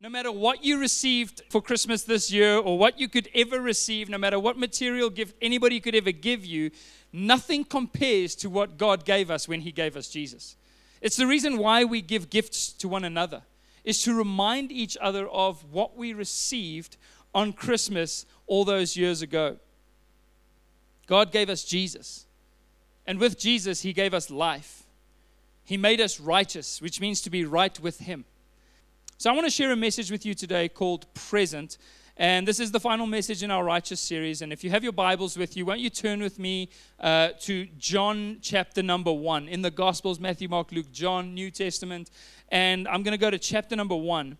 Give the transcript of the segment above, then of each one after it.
No matter what you received for Christmas this year or what you could ever receive, no matter what material gift anybody could ever give you, nothing compares to what God gave us when He gave us Jesus. It's the reason why we give gifts to one another, is to remind each other of what we received on Christmas all those years ago. God gave us Jesus. And with Jesus, He gave us life. He made us righteous, which means to be right with Him. So I want to share a message with you today called Present. And this is the final message in our Righteous series. And if you have your Bibles with you, won't you turn with me uh, to John chapter number one in the Gospels Matthew, Mark, Luke, John, New Testament. And I'm going to go to chapter number one.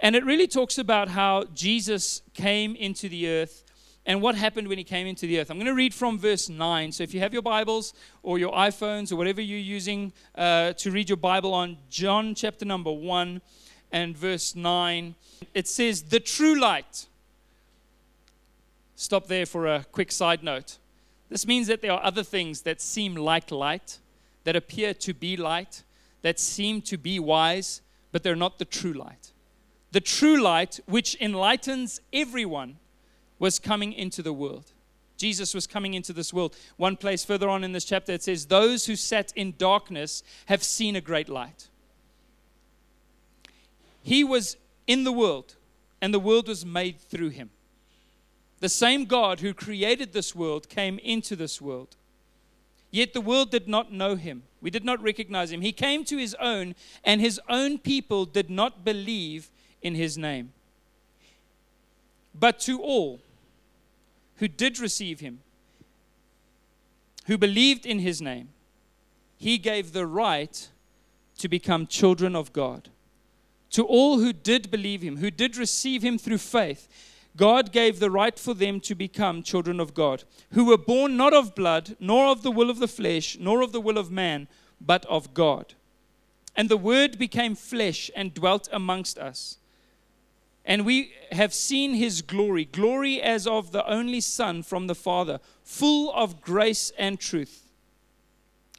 And it really talks about how Jesus came into the earth and what happened when he came into the earth. I'm going to read from verse 9. So if you have your Bibles or your iPhones or whatever you're using uh, to read your Bible on, John chapter number 1 and verse 9. It says, The true light. Stop there for a quick side note. This means that there are other things that seem like light, that appear to be light, that seem to be wise, but they're not the true light. The true light, which enlightens everyone, was coming into the world. Jesus was coming into this world. One place further on in this chapter, it says, Those who sat in darkness have seen a great light. He was in the world, and the world was made through him. The same God who created this world came into this world. Yet the world did not know him. We did not recognize him. He came to his own, and his own people did not believe in his name. But to all who did receive him, who believed in his name, he gave the right to become children of God to all who did believe him, who did receive him through faith, God gave the right for them to become children of God, who were born not of blood, nor of the will of the flesh, nor of the will of man, but of God. And the Word became flesh and dwelt amongst us. And we have seen his glory, glory as of the only Son from the Father, full of grace and truth.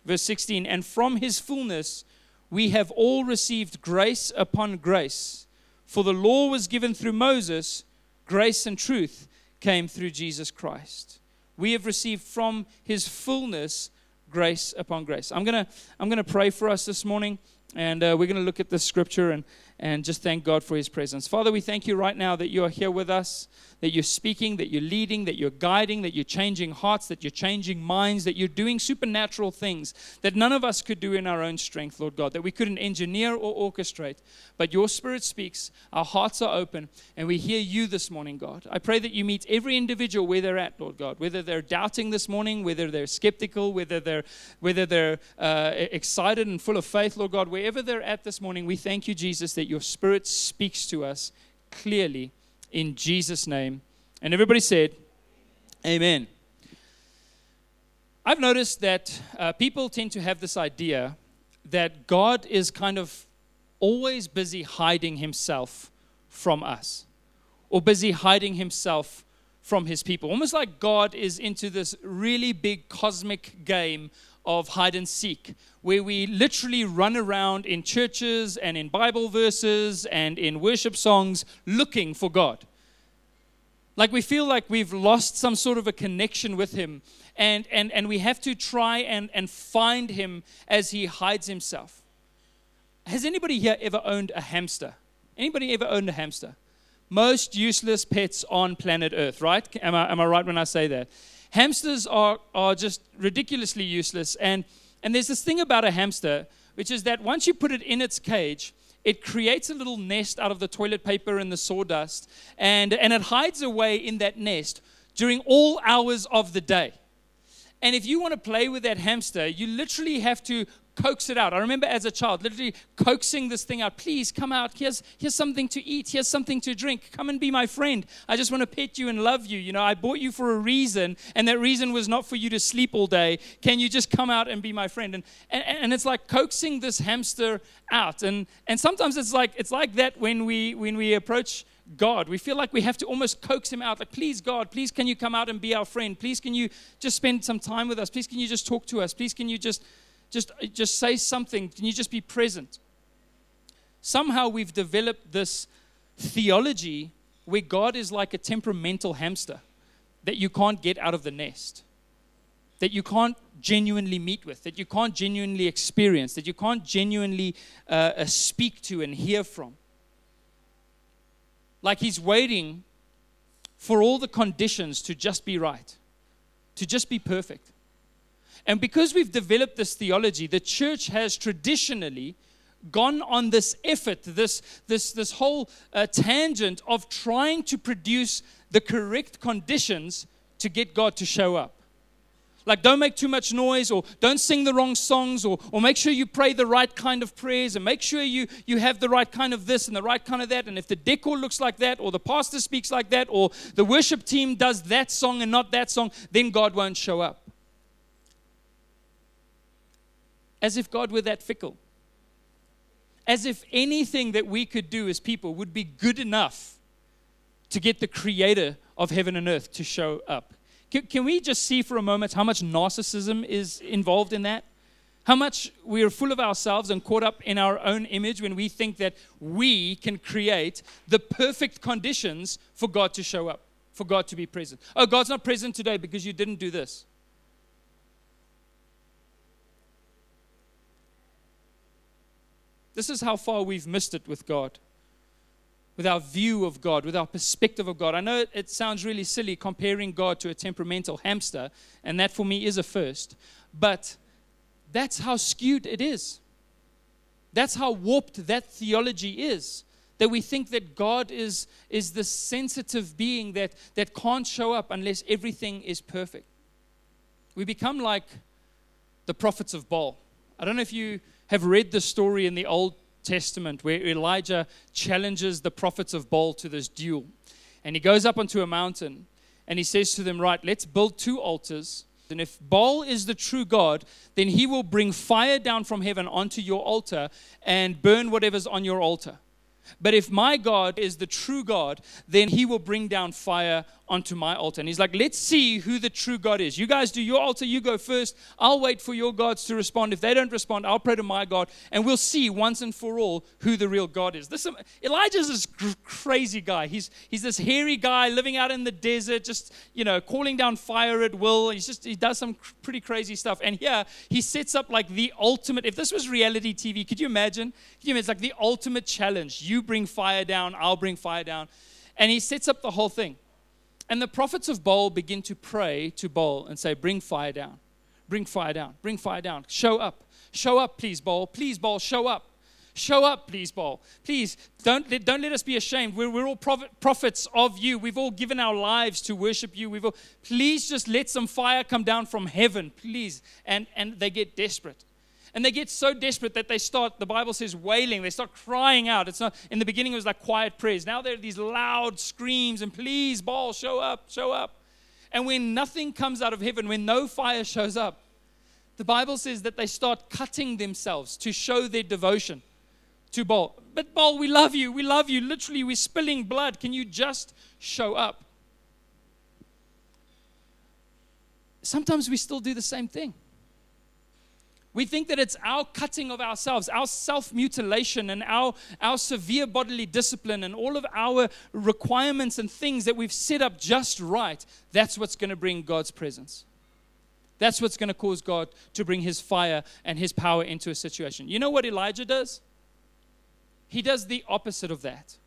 Verse 16, and from his fullness, we have all received grace upon grace. For the law was given through Moses, grace and truth came through Jesus Christ. We have received from his fullness grace upon grace. I'm going to I'm going to pray for us this morning and uh, we're going to look at this scripture and and just thank God for his presence. Father, we thank you right now that you are here with us that you're speaking, that you're leading, that you're guiding, that you're changing hearts, that you're changing minds, that you're doing supernatural things that none of us could do in our own strength, Lord God, that we couldn't engineer or orchestrate. But your Spirit speaks, our hearts are open, and we hear you this morning, God. I pray that you meet every individual where they're at, Lord God, whether they're doubting this morning, whether they're skeptical, whether they're, whether they're uh, excited and full of faith, Lord God, wherever they're at this morning, we thank you, Jesus, that your Spirit speaks to us clearly in Jesus' name. And everybody said, Amen. I've noticed that uh, people tend to have this idea that God is kind of always busy hiding himself from us or busy hiding himself from his people. Almost like God is into this really big cosmic game of hide and seek, where we literally run around in churches and in Bible verses and in worship songs looking for God. Like we feel like we've lost some sort of a connection with Him, and, and, and we have to try and, and find Him as He hides Himself. Has anybody here ever owned a hamster? Anybody ever owned a hamster? Most useless pets on planet Earth, right? Am I, am I right when I say that? Hamsters are, are just ridiculously useless. And, and there's this thing about a hamster, which is that once you put it in its cage, it creates a little nest out of the toilet paper and the sawdust, and, and it hides away in that nest during all hours of the day. And if you want to play with that hamster, you literally have to coax it out. I remember as a child literally coaxing this thing out. Please come out. Here's, here's something to eat. Here's something to drink. Come and be my friend. I just want to pet you and love you. You know, I bought you for a reason, and that reason was not for you to sleep all day. Can you just come out and be my friend? And, and, and it's like coaxing this hamster out. And, and sometimes it's like, it's like that when we, when we approach God. We feel like we have to almost coax him out. Like, please, God, please, can you come out and be our friend? Please, can you just spend some time with us? Please, can you just talk to us? Please, can you just, just, just say something? Can you just be present? Somehow we've developed this, theology where God is like a temperamental hamster that you can't get out of the nest, that you can't genuinely meet with, that you can't genuinely experience, that you can't genuinely uh, uh, speak to and hear from. Like he's waiting for all the conditions to just be right, to just be perfect. And because we've developed this theology, the church has traditionally gone on this effort, this, this, this whole uh, tangent of trying to produce the correct conditions to get God to show up. Like, don't make too much noise, or don't sing the wrong songs, or, or make sure you pray the right kind of prayers, and make sure you, you have the right kind of this and the right kind of that. And if the decor looks like that, or the pastor speaks like that, or the worship team does that song and not that song, then God won't show up. As if God were that fickle. As if anything that we could do as people would be good enough to get the creator of heaven and earth to show up. Can, can we just see for a moment how much narcissism is involved in that? How much we are full of ourselves and caught up in our own image when we think that we can create the perfect conditions for God to show up, for God to be present. Oh, God's not present today because you didn't do this. This is how far we've missed it with God with our view of God, with our perspective of God. I know it, sounds really silly comparing God to a temperamental hamster, and that for me is a first, but that's how skewed it is. That's how warped that theology is. That we think that God is, is the sensitive being that, that can't show up unless everything is perfect. We become like the prophets of Baal. I don't know if you have read the story in the Old Testament where Elijah challenges the prophets of Baal to this duel. And he goes up onto a mountain and he says to them, Right, let's build two altars. And if Baal is the true God, then he will bring fire down from heaven onto your altar and burn whatever's on your altar. But if my God is the true God, then he will bring down fire onto my altar. And he's like, let's see who the true God is. You guys do your altar, you go first. I'll wait for your gods to respond. If they don't respond, I'll pray to my God, and we'll see once and for all who the real God is. This Elijah's this crazy guy. He's he's this hairy guy living out in the desert, just you know, calling down fire at will. He's just he does some pretty crazy stuff. And here he sets up like the ultimate. If this was reality TV, could you imagine? Could you imagine? It's like the ultimate challenge. You bring fire down, I'll bring fire down, and he sets up the whole thing. And the prophets of Baal begin to pray to Baal and say, Bring fire down, bring fire down, bring fire down. Show up, show up, please, Baal. Please, Baal, show up. Show up, please, Baal. Please, don't, don't let us be ashamed. We're, we're all prophets of you. We've all given our lives to worship you. We've all, please just let some fire come down from heaven, please. And, and they get desperate. And they get so desperate that they start, the Bible says, wailing. They start crying out. It's not, in the beginning, it was like quiet prayers. Now there are these loud screams and please, Baal, show up, show up. And when nothing comes out of heaven, when no fire shows up, the Bible says that they start cutting themselves to show their devotion to Baal. But Baal, we love you. We love you. Literally, we're spilling blood. Can you just show up? Sometimes we still do the same thing. We think that it's our cutting of ourselves, our self mutilation, and our, our severe bodily discipline, and all of our requirements and things that we've set up just right. That's what's going to bring God's presence. That's what's going to cause God to bring his fire and his power into a situation. You know what Elijah does? He does the opposite of that.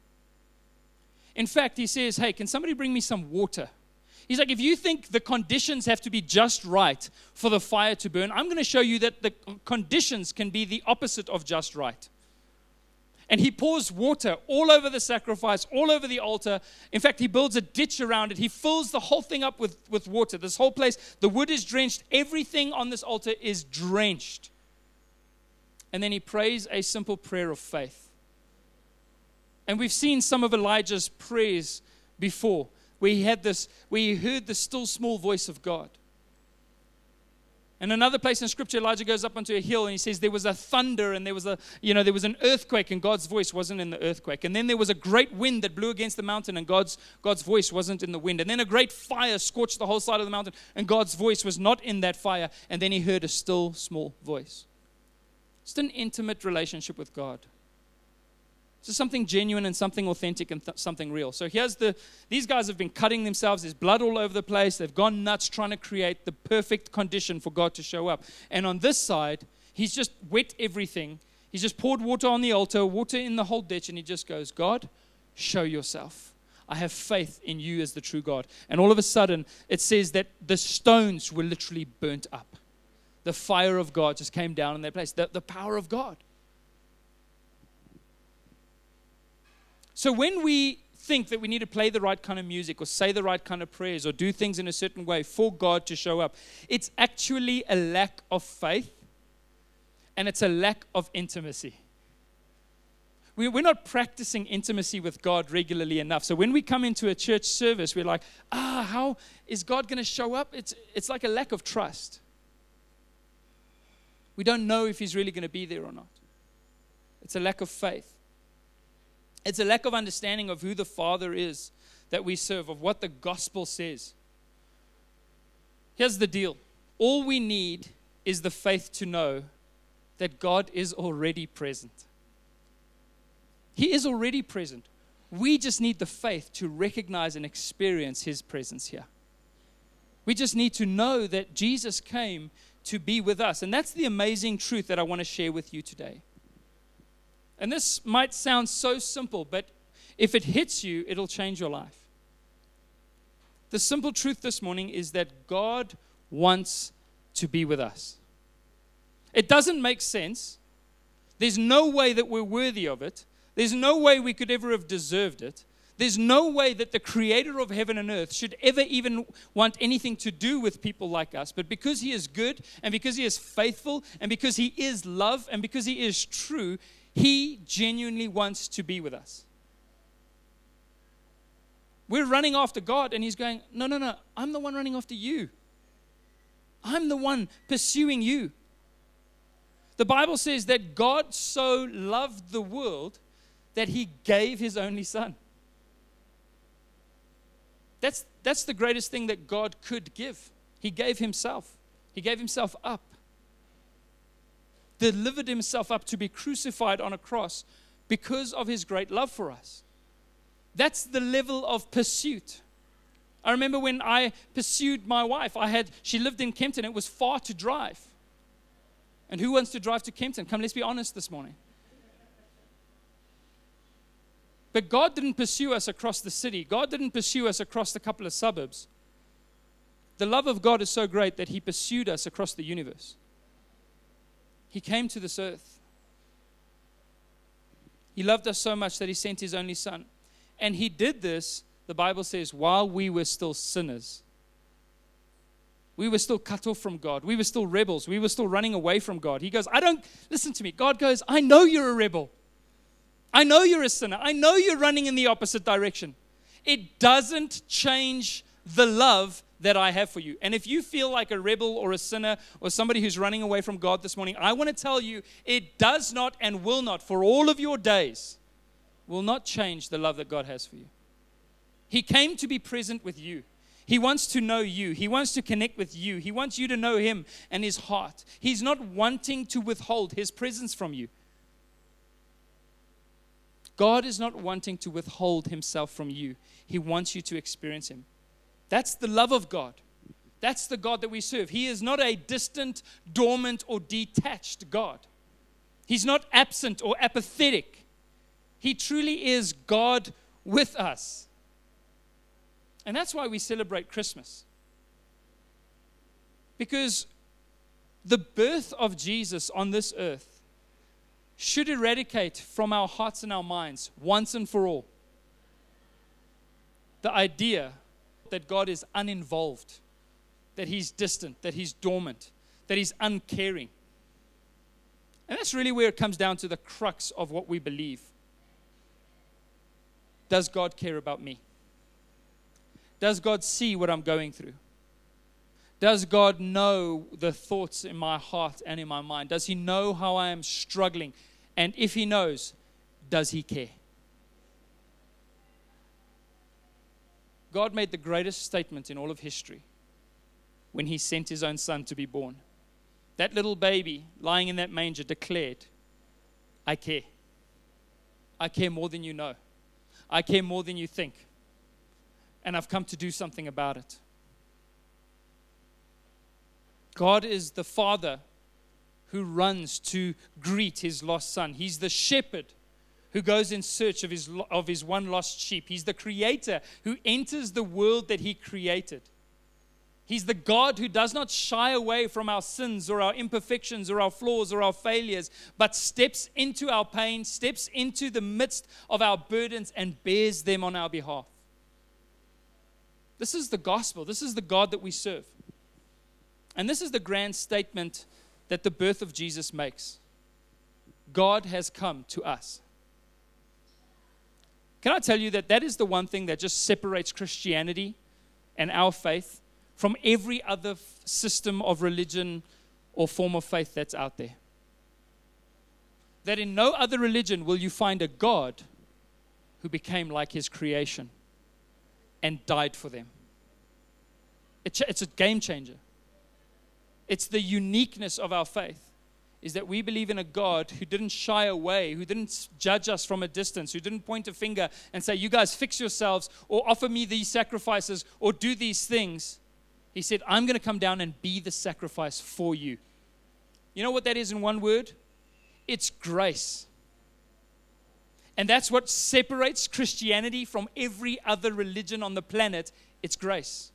In fact, he says, Hey, can somebody bring me some water? He's like, if you think the conditions have to be just right for the fire to burn, I'm going to show you that the conditions can be the opposite of just right. And he pours water all over the sacrifice, all over the altar. In fact, he builds a ditch around it. He fills the whole thing up with, with water. This whole place, the wood is drenched. Everything on this altar is drenched. And then he prays a simple prayer of faith. And we've seen some of Elijah's prayers before he had this, he heard the still small voice of God. And another place in scripture, Elijah goes up onto a hill and he says there was a thunder and there was a, you know, there was an earthquake and God's voice wasn't in the earthquake. And then there was a great wind that blew against the mountain and God's, God's voice wasn't in the wind. And then a great fire scorched the whole side of the mountain and God's voice was not in that fire. And then he heard a still small voice. Just an intimate relationship with God. Just something genuine and something authentic and th- something real. So here's the these guys have been cutting themselves. There's blood all over the place. They've gone nuts trying to create the perfect condition for God to show up. And on this side, he's just wet everything. He's just poured water on the altar, water in the whole ditch, and he just goes, God, show yourself. I have faith in you as the true God. And all of a sudden, it says that the stones were literally burnt up. The fire of God just came down in their place. The, the power of God. So when we think that we need to play the right kind of music or say the right kind of prayers or do things in a certain way for God to show up, it's actually a lack of faith and it's a lack of intimacy. We're not practicing intimacy with God regularly enough. So when we come into a church service, we're like, ah, how is God going to show up? It's, it's like a lack of trust. We don't know if He's really going to be there or not. It's a lack of faith. It's a lack of understanding of who the Father is that we serve, of what the gospel says. Here's the deal all we need is the faith to know that God is already present. He is already present. We just need the faith to recognize and experience His presence here. We just need to know that Jesus came to be with us. And that's the amazing truth that I want to share with you today. And this might sound so simple, but if it hits you, it'll change your life. The simple truth this morning is that God wants to be with us. It doesn't make sense. There's no way that we're worthy of it. There's no way we could ever have deserved it. There's no way that the creator of heaven and earth should ever even want anything to do with people like us. But because he is good and because he is faithful and because he is love and because he is true, he genuinely wants to be with us. We're running after God, and He's going, No, no, no, I'm the one running after you. I'm the one pursuing you. The Bible says that God so loved the world that He gave His only Son. That's, that's the greatest thing that God could give. He gave Himself, He gave Himself up delivered himself up to be crucified on a cross because of his great love for us. That's the level of pursuit. I remember when I pursued my wife, I had she lived in Kempton, it was far to drive. And who wants to drive to Kempton? Come, let's be honest this morning. But God didn't pursue us across the city. God didn't pursue us across a couple of suburbs. The love of God is so great that He pursued us across the universe. He came to this earth. He loved us so much that he sent his only son. And he did this, the Bible says, while we were still sinners. We were still cut off from God. We were still rebels. We were still running away from God. He goes, I don't, listen to me. God goes, I know you're a rebel. I know you're a sinner. I know you're running in the opposite direction. It doesn't change the love that I have for you. And if you feel like a rebel or a sinner or somebody who's running away from God this morning, I want to tell you it does not and will not, for all of your days, will not change the love that God has for you. He came to be present with you. He wants to know you. He wants to connect with you. He wants you to know Him and His heart. He's not wanting to withhold His presence from you. God is not wanting to withhold Himself from you, He wants you to experience Him. That's the love of God. That's the God that we serve. He is not a distant, dormant, or detached God. He's not absent or apathetic. He truly is God with us. And that's why we celebrate Christmas. Because the birth of Jesus on this earth should eradicate from our hearts and our minds once and for all the idea that God is uninvolved, that He's distant, that He's dormant, that He's uncaring. And that's really where it comes down to the crux of what we believe. Does God care about me? Does God see what I'm going through? Does God know the thoughts in my heart and in my mind? Does He know how I am struggling? And if He knows, does He care? God made the greatest statement in all of history when he sent his own son to be born. That little baby lying in that manger declared, I care. I care more than you know. I care more than you think. And I've come to do something about it. God is the Father who runs to greet his lost son. He's the shepherd who goes in search of his, of his one lost sheep. He's the creator who enters the world that he created. He's the God who does not shy away from our sins or our imperfections or our flaws or our failures, but steps into our pain, steps into the midst of our burdens, and bears them on our behalf. This is the gospel. This is the God that we serve. And this is the grand statement that the birth of Jesus makes God has come to us. Can I tell you that that is the one thing that just separates Christianity and our faith from every other system of religion or form of faith that's out there? That in no other religion will you find a God who became like his creation and died for them. It's a game changer. It's the uniqueness of our faith is that we believe in a God who didn't shy away, who didn't judge us from a distance, who didn't point a finger and say, You guys fix yourselves, or offer me these sacrifices, or do these things. He said, I'm going to come down and be the sacrifice for you. You know what that is in one word? It's grace. And that's what separates Christianity from every other religion on the planet. It's grace.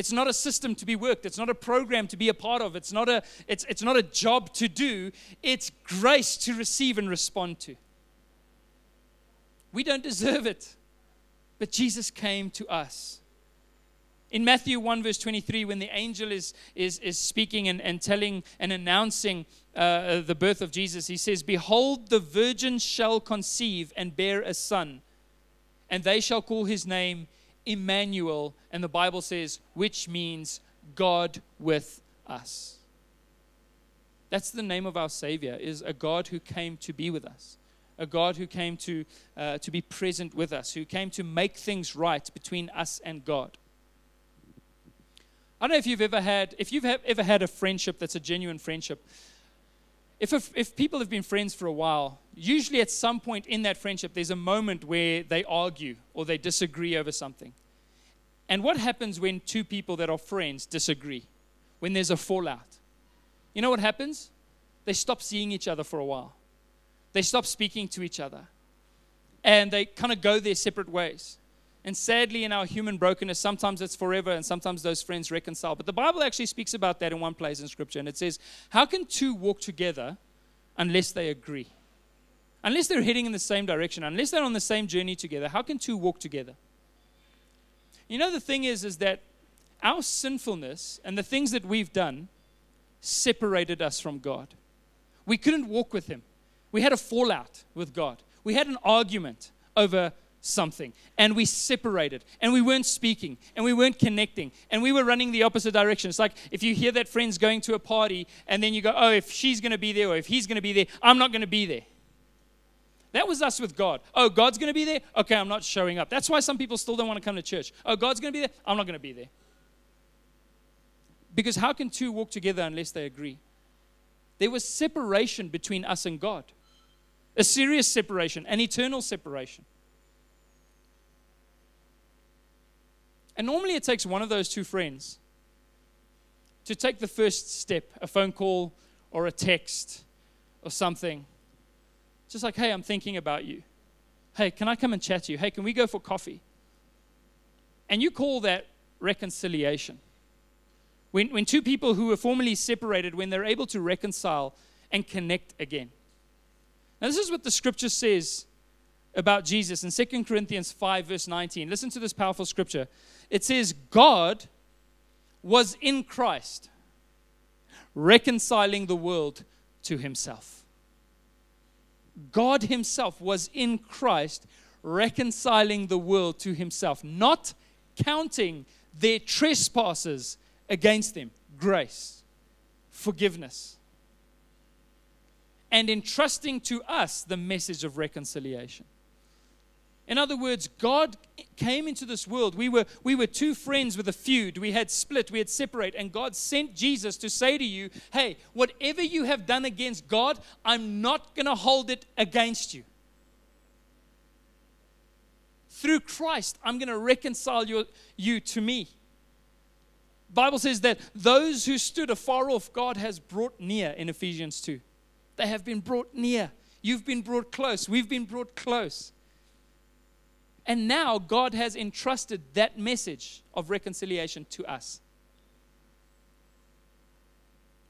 It's not a system to be worked. It's not a program to be a part of. It's not a, it's, it's not a job to do. It's grace to receive and respond to. We don't deserve it, but Jesus came to us. In Matthew 1, verse 23, when the angel is, is, is speaking and, and telling and announcing uh, the birth of Jesus, he says, Behold, the virgin shall conceive and bear a son, and they shall call his name Emmanuel, and the Bible says, which means God with us. That's the name of our Savior, is a God who came to be with us, a God who came to, uh, to be present with us, who came to make things right between us and God. I don't know if you've ever had, if you've ever had a friendship that's a genuine friendship. If, if, if people have been friends for a while, usually at some point in that friendship, there's a moment where they argue or they disagree over something. And what happens when two people that are friends disagree? When there's a fallout? You know what happens? They stop seeing each other for a while. They stop speaking to each other. And they kind of go their separate ways. And sadly, in our human brokenness, sometimes it's forever and sometimes those friends reconcile. But the Bible actually speaks about that in one place in Scripture. And it says, How can two walk together unless they agree? Unless they're heading in the same direction, unless they're on the same journey together, how can two walk together? You know, the thing is, is that our sinfulness and the things that we've done separated us from God. We couldn't walk with Him. We had a fallout with God. We had an argument over something and we separated and we weren't speaking and we weren't connecting and we were running the opposite direction. It's like if you hear that friend's going to a party and then you go, oh, if she's going to be there or if he's going to be there, I'm not going to be there. That was us with God. Oh, God's going to be there? Okay, I'm not showing up. That's why some people still don't want to come to church. Oh, God's going to be there? I'm not going to be there. Because how can two walk together unless they agree? There was separation between us and God a serious separation, an eternal separation. And normally it takes one of those two friends to take the first step a phone call or a text or something just like, hey, I'm thinking about you. Hey, can I come and chat to you? Hey, can we go for coffee? And you call that reconciliation. When, when two people who were formerly separated, when they're able to reconcile and connect again. Now, this is what the scripture says about Jesus in 2 Corinthians 5, verse 19. Listen to this powerful scripture. It says, God was in Christ, reconciling the world to himself. God Himself was in Christ reconciling the world to Himself, not counting their trespasses against them. Grace, forgiveness, and entrusting to us the message of reconciliation. In other words, God came into this world. We were, we were two friends with a feud. We had split, we had separate, and God sent Jesus to say to you, hey, whatever you have done against God, I'm not going to hold it against you. through Christ, I'm going to reconcile you, you to me. Bible says that those who stood afar off, God has brought near in Ephesians 2. They have been brought near. You've been brought close. We've been brought close. And now God has entrusted that message of reconciliation to us.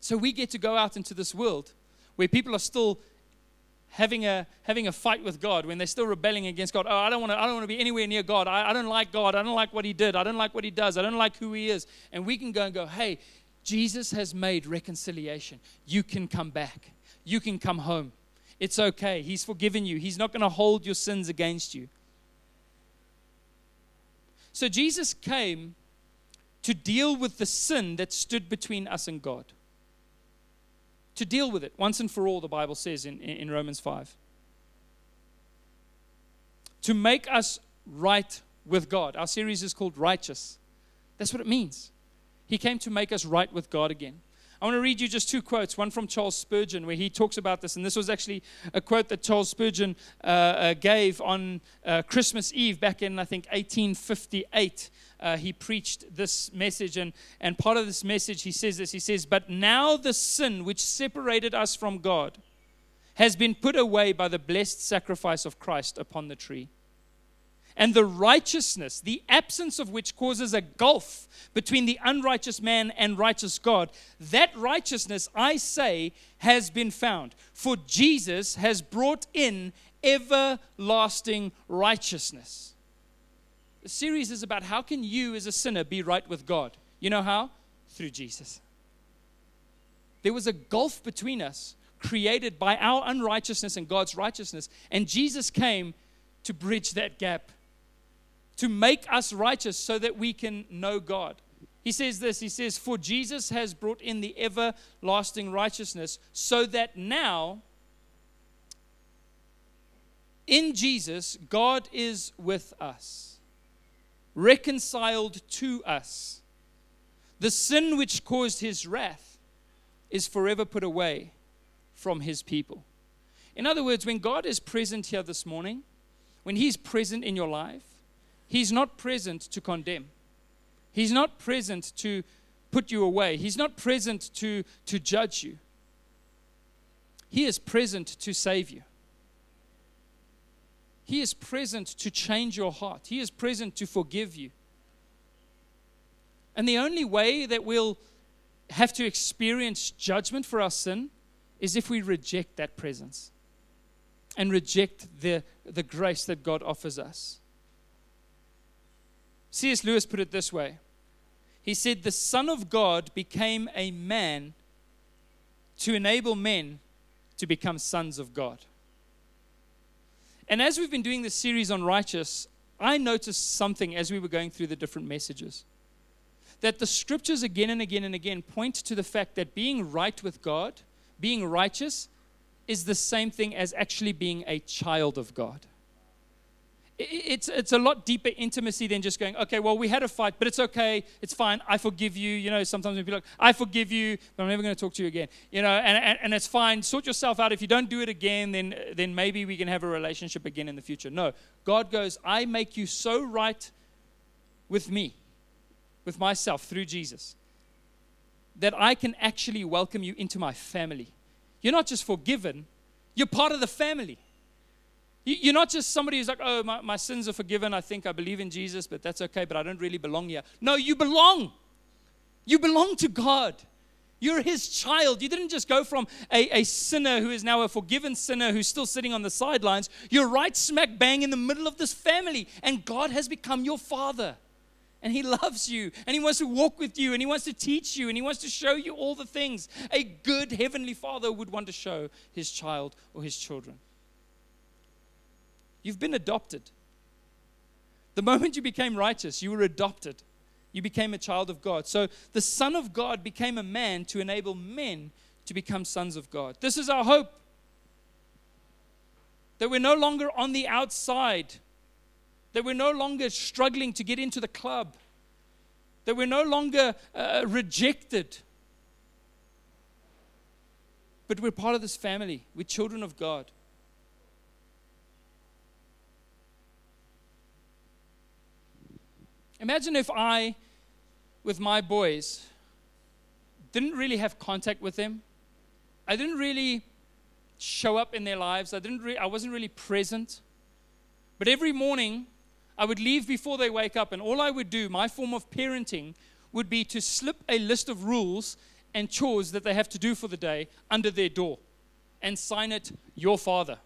So we get to go out into this world where people are still having a having a fight with God, when they're still rebelling against God. Oh, I don't want to be anywhere near God. I, I don't like God. I don't like what he did. I don't like what he does. I don't like who he is. And we can go and go, hey, Jesus has made reconciliation. You can come back. You can come home. It's okay. He's forgiven you. He's not going to hold your sins against you. So Jesus came to deal with the sin that stood between us and God to deal with it once and for all, the Bible says in, in Romans 5. To make us right with God. Our series is called Righteous. That's what it means. He came to make us right with God again. I want to read you just two quotes. One from Charles Spurgeon, where he talks about this. And this was actually a quote that Charles Spurgeon uh, uh, gave on uh, Christmas Eve back in, I think, 1858 uh, he preached this message. And, and part of this message, he says this He says, But now the sin which separated us from God has been put away by the blessed sacrifice of Christ upon the tree. And the righteousness, the absence of which causes a gulf between the unrighteous man and righteous God, that righteousness, I say, has been found. For Jesus has brought in everlasting righteousness. The series is about how can you as a sinner be right with God? You know how? Through Jesus. There was a gulf between us created by our unrighteousness and God's righteousness, and Jesus came to bridge that gap, to make us righteous so that we can know God. He says this He says, For Jesus has brought in the everlasting righteousness, so that now, in Jesus, God is with us reconciled to us. The sin which caused his wrath is forever put away from his people. In other words, when God is present here this morning, when he's present in your life, he's not present to condemn. He's not present to put you away. He's not present to, to judge you. He is present to save you. He is present to change your heart, He is present to forgive you. And the only way that we'll have to experience judgment for our sin is if we reject that presence and reject the, the grace that God offers us. C.S. Lewis put it this way He said, The Son of God became a man to enable men to become sons of God. And as we've been doing this series on righteous, I noticed something as we were going through the different messages. That the scriptures again and again and again point to the fact that being right with God, being righteous, is the same thing as actually being a child of God it's, it's a lot deeper intimacy than just going, okay, well, we had a fight, but it's okay. It's fine. I forgive you. You know, sometimes we be like, I forgive you, but I'm never going to talk to you again. You know, and, and, and it's fine. Sort yourself out. If you don't do it again, then, then maybe we can have a relationship again in the future. No. God goes, I make you so right with me, with myself through Jesus, that I can actually welcome you into my family. You're not just forgiven, you're part of the family. You're not just somebody who's like, oh, my, my sins are forgiven. I think I believe in Jesus, but that's okay, but I don't really belong here. No, you belong. You belong to God. You're his child. You didn't just go from a, a sinner who is now a forgiven sinner who's still sitting on the sidelines. You're right smack bang in the middle of this family, and God has become your father. And he loves you, and he wants to walk with you, and he wants to teach you, and he wants to show you all the things a good heavenly father would want to show his child or his children. You've been adopted. The moment you became righteous, you were adopted. You became a child of God. So the Son of God became a man to enable men to become sons of God. This is our hope. That we're no longer on the outside, that we're no longer struggling to get into the club, that we're no longer uh, rejected, but we're part of this family. We're children of God. Imagine if I, with my boys, didn't really have contact with them. I didn't really show up in their lives. I didn't re- I wasn't really present. But every morning, I would leave before they wake up, and all I would do, my form of parenting, would be to slip a list of rules and chores that they have to do for the day under their door and sign it, Your Father.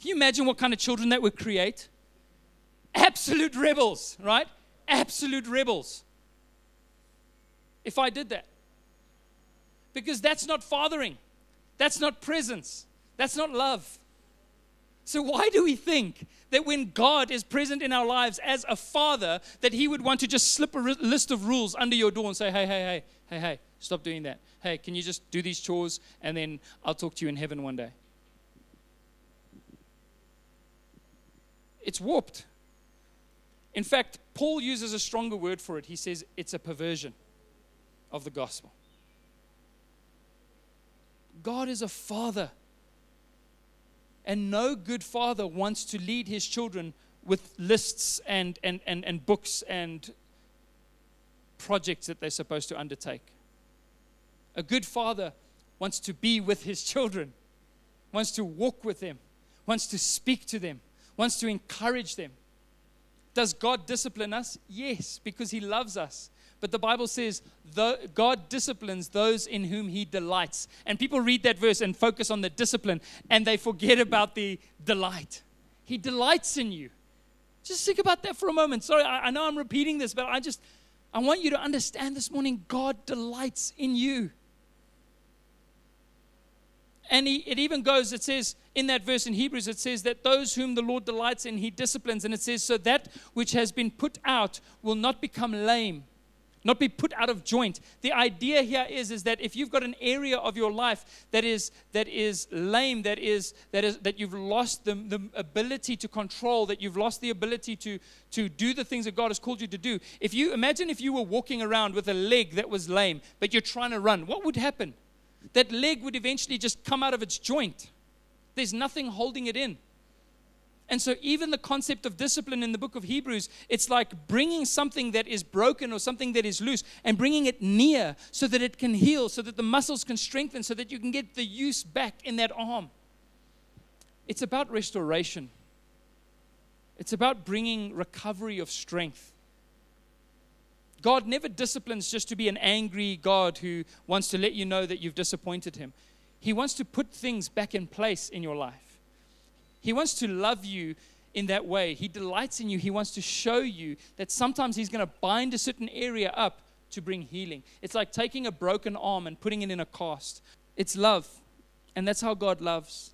Can you imagine what kind of children that would create? Absolute rebels, right? Absolute rebels. If I did that. Because that's not fathering, that's not presence, that's not love. So, why do we think that when God is present in our lives as a father, that he would want to just slip a list of rules under your door and say, hey, hey, hey, hey, hey, stop doing that. Hey, can you just do these chores and then I'll talk to you in heaven one day? It's warped. In fact, Paul uses a stronger word for it. He says it's a perversion of the gospel. God is a father. And no good father wants to lead his children with lists and, and, and, and books and projects that they're supposed to undertake. A good father wants to be with his children, wants to walk with them, wants to speak to them, wants to encourage them. Does God discipline us? Yes, because he loves us. But the Bible says God disciplines those in whom he delights. And people read that verse and focus on the discipline and they forget about the delight. He delights in you. Just think about that for a moment. Sorry, I, know I'm repeating this, but I just, I want you to understand this morning God delights in you. And he, it even goes, it says in that verse in Hebrews, it says that those whom the Lord delights in, he disciplines. And it says, so that which has been put out will not become lame not be put out of joint. The idea here is, is that if you've got an area of your life that is that is lame, that is that is that you've lost the, the ability to control, that you've lost the ability to to do the things that God has called you to do. If you imagine if you were walking around with a leg that was lame, but you're trying to run, what would happen? That leg would eventually just come out of its joint. There's nothing holding it in. And so, even the concept of discipline in the book of Hebrews, it's like bringing something that is broken or something that is loose and bringing it near so that it can heal, so that the muscles can strengthen, so that you can get the use back in that arm. It's about restoration, it's about bringing recovery of strength. God never disciplines just to be an angry God who wants to let you know that you've disappointed him. He wants to put things back in place in your life. He wants to love you in that way. He delights in you. He wants to show you that sometimes He's going to bind a certain area up to bring healing. It's like taking a broken arm and putting it in a cast. It's love. And that's how God loves.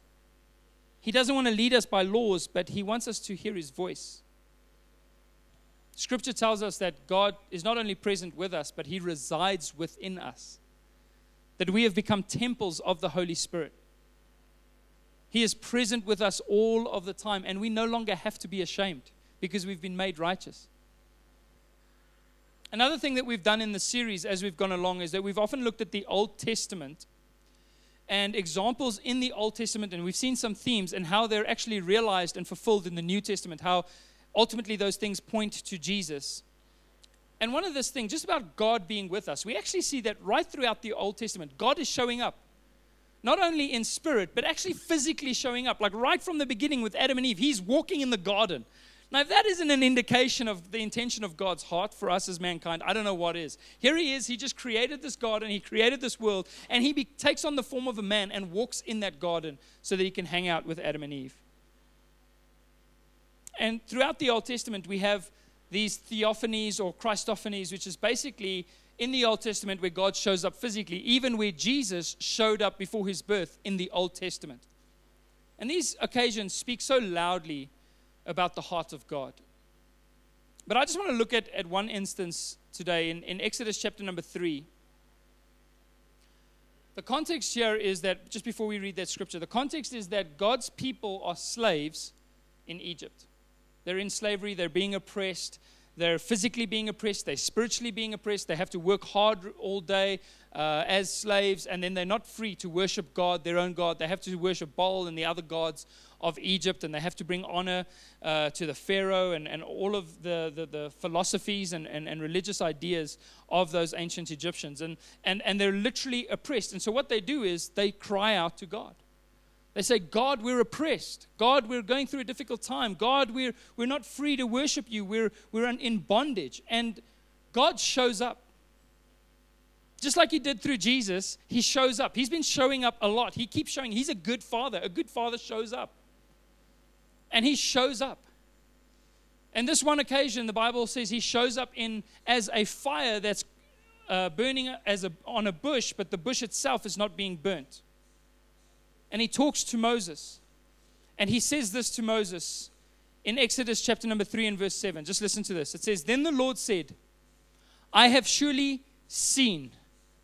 He doesn't want to lead us by laws, but He wants us to hear His voice. Scripture tells us that God is not only present with us, but He resides within us. That we have become temples of the Holy Spirit. He is present with us all of the time, and we no longer have to be ashamed because we've been made righteous. Another thing that we've done in the series as we've gone along is that we've often looked at the Old Testament and examples in the Old Testament, and we've seen some themes and how they're actually realized and fulfilled in the New Testament, how ultimately those things point to Jesus. And one of this things, just about God being with us, we actually see that right throughout the Old Testament, God is showing up not only in spirit, but actually physically showing up. Like right from the beginning with Adam and Eve, he's walking in the garden. Now, if that isn't an indication of the intention of God's heart for us as mankind, I don't know what is. Here he is, he just created this garden, he created this world, and he be- takes on the form of a man and walks in that garden so that he can hang out with Adam and Eve. And throughout the Old Testament, we have these theophanies or Christophanies, which is basically in the Old Testament where God shows up physically, even where Jesus showed up before his birth in the Old Testament. And these occasions speak so loudly about the heart of God. But I just want to look at, at one instance today in, in Exodus chapter number three. The context here is that, just before we read that scripture, the context is that God's people are slaves in Egypt. They're in slavery, they're being oppressed, they're physically being oppressed, they're spiritually being oppressed, they have to work hard all day uh, as slaves, and then they're not free to worship God, their own God. They have to worship Baal and the other gods of Egypt, and they have to bring honor uh, to the Pharaoh and, and all of the, the, the philosophies and, and, and, religious ideas of those ancient Egyptians. And, and, and they're literally oppressed. And so what they do is they cry out to God. They say, God, we're oppressed. God, we're going through a difficult time. God, we're, we're not free to worship you. We're, we're in bondage. And God shows up. Just like he did through Jesus, he shows up. He's been showing up a lot. He keeps showing. He's a good father. A good father shows up. And he shows up. And this one occasion, the Bible says he shows up in as a fire that's uh, burning as a, on a bush, but the bush itself is not being burnt and he talks to Moses. And he says this to Moses in Exodus chapter number 3 and verse 7. Just listen to this. It says, Then the Lord said, I have surely seen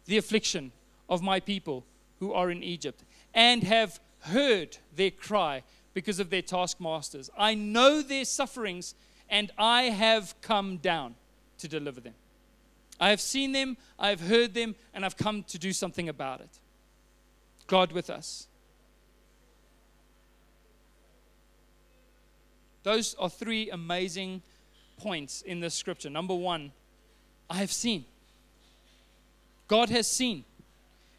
the affliction of my people who are in Egypt, and have heard their cry because of their taskmasters. I know their sufferings, and I have come down to deliver them. I have seen them, I have heard them, and I've come to do something about it. God with us. Those are three amazing points in this scripture. Number one, I have seen. God has seen.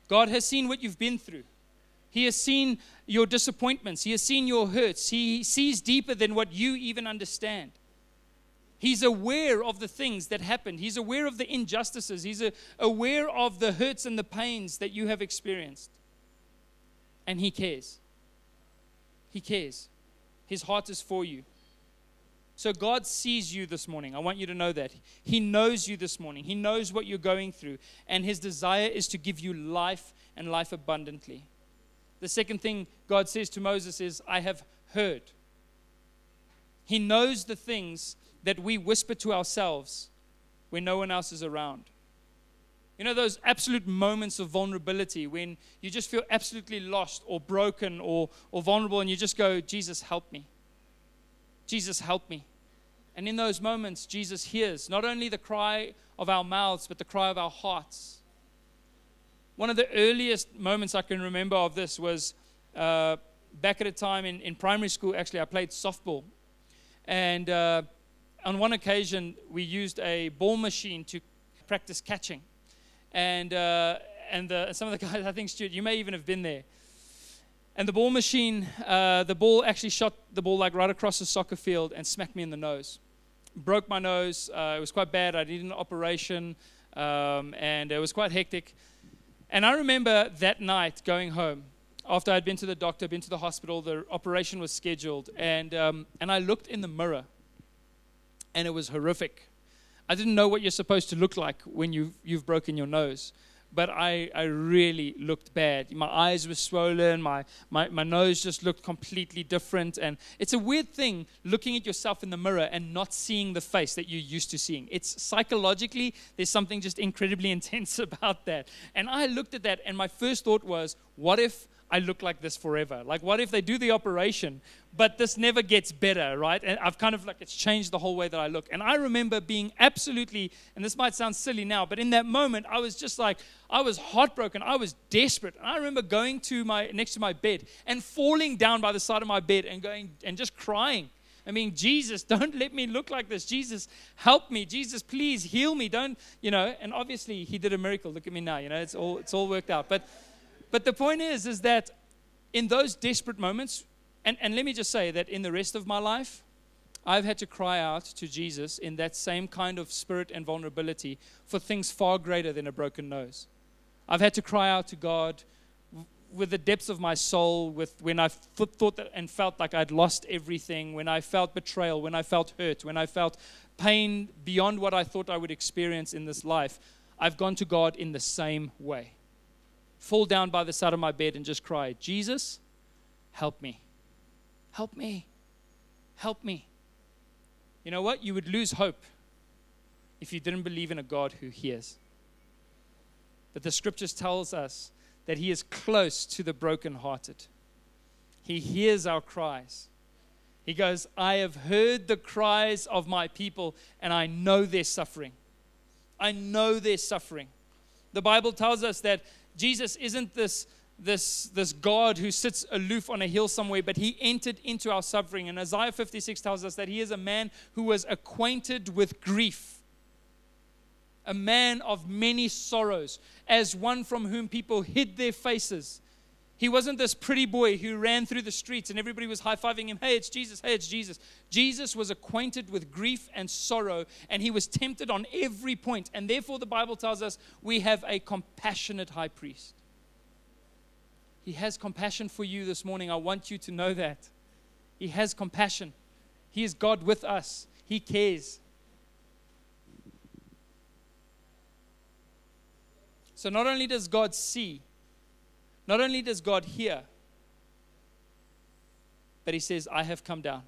God has seen what you've been through. He has seen your disappointments. He has seen your hurts. He sees deeper than what you even understand. He's aware of the things that happened. He's aware of the injustices. He's uh, aware of the hurts and the pains that you have experienced. And He cares. He cares. His heart is for you. So God sees you this morning. I want you to know that. He knows you this morning. He knows what you're going through. And His desire is to give you life and life abundantly. The second thing God says to Moses is, I have heard. He knows the things that we whisper to ourselves when no one else is around. You know, those absolute moments of vulnerability when you just feel absolutely lost or broken or, or vulnerable and you just go, Jesus, help me. Jesus, help me. And in those moments, Jesus hears not only the cry of our mouths, but the cry of our hearts. One of the earliest moments I can remember of this was uh, back at a time in, in primary school, actually, I played softball. And uh, on one occasion, we used a ball machine to practice catching. And, uh, and the, some of the guys, I think, Stuart, you may even have been there. And the ball machine, uh, the ball actually shot the ball like right across the soccer field and smacked me in the nose. Broke my nose. Uh, it was quite bad. I needed an operation, um, and it was quite hectic. And I remember that night going home after I'd been to the doctor, been to the hospital, the operation was scheduled, and, um, and I looked in the mirror, and it was horrific. I didn't know what you're supposed to look like when you've, you've broken your nose but I, I really looked bad. My eyes were swollen, my, my, my nose just looked completely different. And it's a weird thing looking at yourself in the mirror and not seeing the face that you're used to seeing. It's psychologically, there's something just incredibly intense about that. And I looked at that, and my first thought was, what if I look like this forever? Like, what if they do the operation, but this never gets better, right? And I've kind of like, it's changed the whole way that I look. And I remember being absolutely, and this might sound silly now, but in that moment, I was just like, I was heartbroken. I was desperate. And I remember going to my, next to my bed and falling down by the side of my bed and going, and just crying. I mean, Jesus, don't let me look like this. Jesus, help me. Jesus, please heal me. Don't, you know, and obviously he did a miracle. Look at me now, you know, it's all, it's all worked out. But, but the point is, is that in those desperate moments, and, and let me just say that in the rest of my life, I've had to cry out to Jesus in that same kind of spirit and vulnerability for things far greater than a broken nose. I've had to cry out to God with the depths of my soul, with when I thought that and felt like I'd lost everything, when I felt betrayal, when I felt hurt, when I felt pain beyond what I thought I would experience in this life. I've gone to God in the same way fall down by the side of my bed and just cry, Jesus, help me. Help me. Help me. You know what? You would lose hope if you didn't believe in a God who hears. But the scriptures tells us that he is close to the brokenhearted. He hears our cries. He goes, I have heard the cries of my people, and I know their suffering. I know their suffering. The Bible tells us that Jesus isn't this, this, this God who sits aloof on a hill somewhere, but he entered into our suffering. And Isaiah 56 tells us that he is a man who was acquainted with grief, a man of many sorrows, as one from whom people hid their faces. He wasn't this pretty boy who ran through the streets and everybody was high fiving him. Hey, it's Jesus. Hey, it's Jesus. Jesus was acquainted with grief and sorrow, and he was tempted on every point. And therefore, the Bible tells us we have a compassionate high priest. He has compassion for you this morning. I want you to know that. He has compassion. He is God with us, He cares. So, not only does God see, not only does God hear, but He says, I have come down.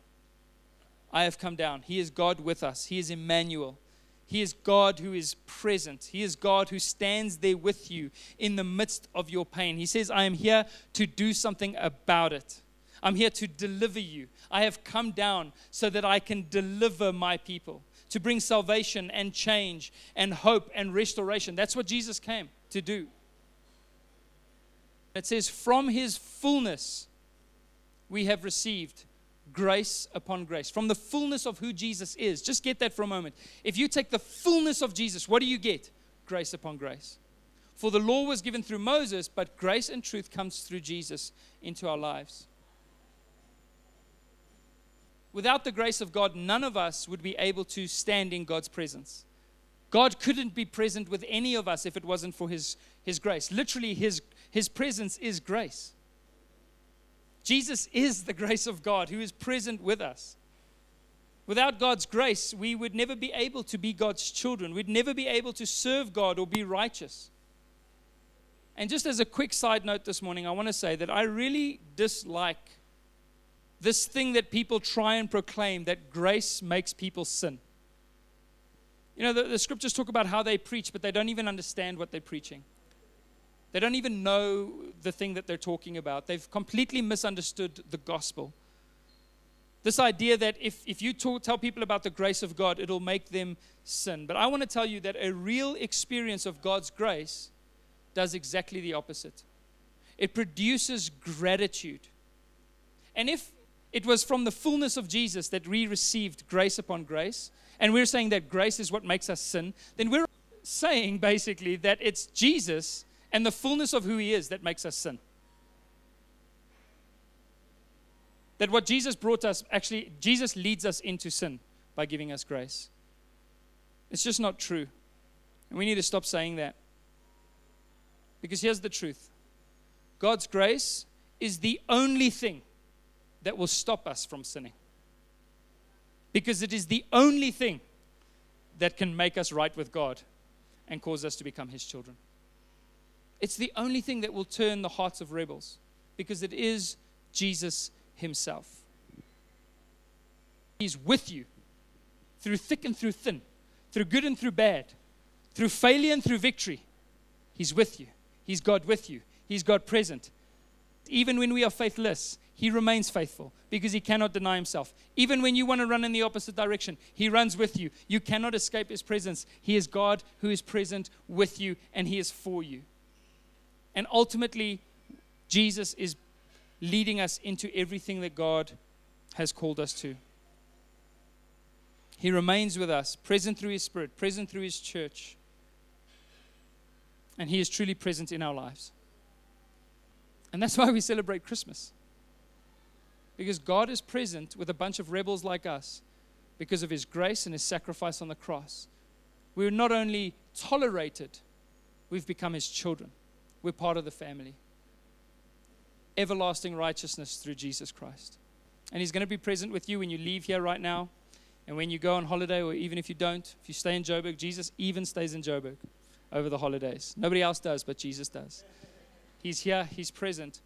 I have come down. He is God with us, He is Emmanuel. He is God who is present. He is God who stands there with you in the midst of your pain. He says, I am here to do something about it. I'm here to deliver you. I have come down so that I can deliver my people, to bring salvation and change and hope and restoration. That's what Jesus came to do. It says, From his fullness we have received grace upon grace. From the fullness of who Jesus is. Just get that for a moment. If you take the fullness of Jesus, what do you get? Grace upon grace. For the law was given through Moses, but grace and truth comes through Jesus into our lives. Without the grace of God, none of us would be able to stand in God's presence. God couldn't be present with any of us if it wasn't for His, his grace. Literally, his, his presence is grace. Jesus is the grace of God who is present with us. Without God's grace, we would never be able to be God's children. We'd never be able to serve God or be righteous. And just as a quick side note this morning, I want to say that I really dislike this thing that people try and proclaim that grace makes people sin. You know, the, the scriptures talk about how they preach, but they don't even understand what they're preaching. They don't even know the thing that they're talking about. They've completely misunderstood the gospel. This idea that if, if you talk, tell people about the grace of God, it'll make them sin. But I want to tell you that a real experience of God's grace does exactly the opposite. It produces gratitude. And if it was from the fullness of Jesus that we received grace upon grace, and we're saying that grace is what makes us sin, then we're saying basically that it's Jesus and the fullness of who He is that makes us sin. That what Jesus brought us, actually, Jesus leads us into sin by giving us grace. It's just not true. And we need to stop saying that. Because here's the truth God's grace is the only thing that will stop us from sinning. Because it is the only thing that can make us right with God and cause us to become His children. It's the only thing that will turn the hearts of rebels because it is Jesus Himself. He's with you through thick and through thin, through good and through bad, through failure and through victory. He's with you. He's God with you. He's God present. Even when we are faithless, He remains faithful because He cannot deny Himself. Even when you want to run in the opposite direction, He runs with you. You cannot escape His presence. He is God who is present with you and He is for you. And ultimately, Jesus is leading us into everything that God has called us to. He remains with us, present through His Spirit, present through His church. And He is truly present in our lives. And that's why we celebrate Christmas. Because God is present with a bunch of rebels like us because of His grace and His sacrifice on the cross. We're not only tolerated, we've become His children. We're part of the family. Everlasting righteousness through Jesus Christ. And He's going to be present with you when you leave here right now. And when you go on holiday, or even if you don't, if you stay in Joburg, Jesus even stays in Joburg over the holidays. Nobody else does, but Jesus does. He's here, He's present,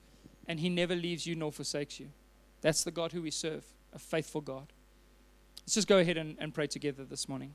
and He never leaves you nor forsakes you. That's the God who we serve, a faithful God. Let's just go ahead and, and pray together this morning.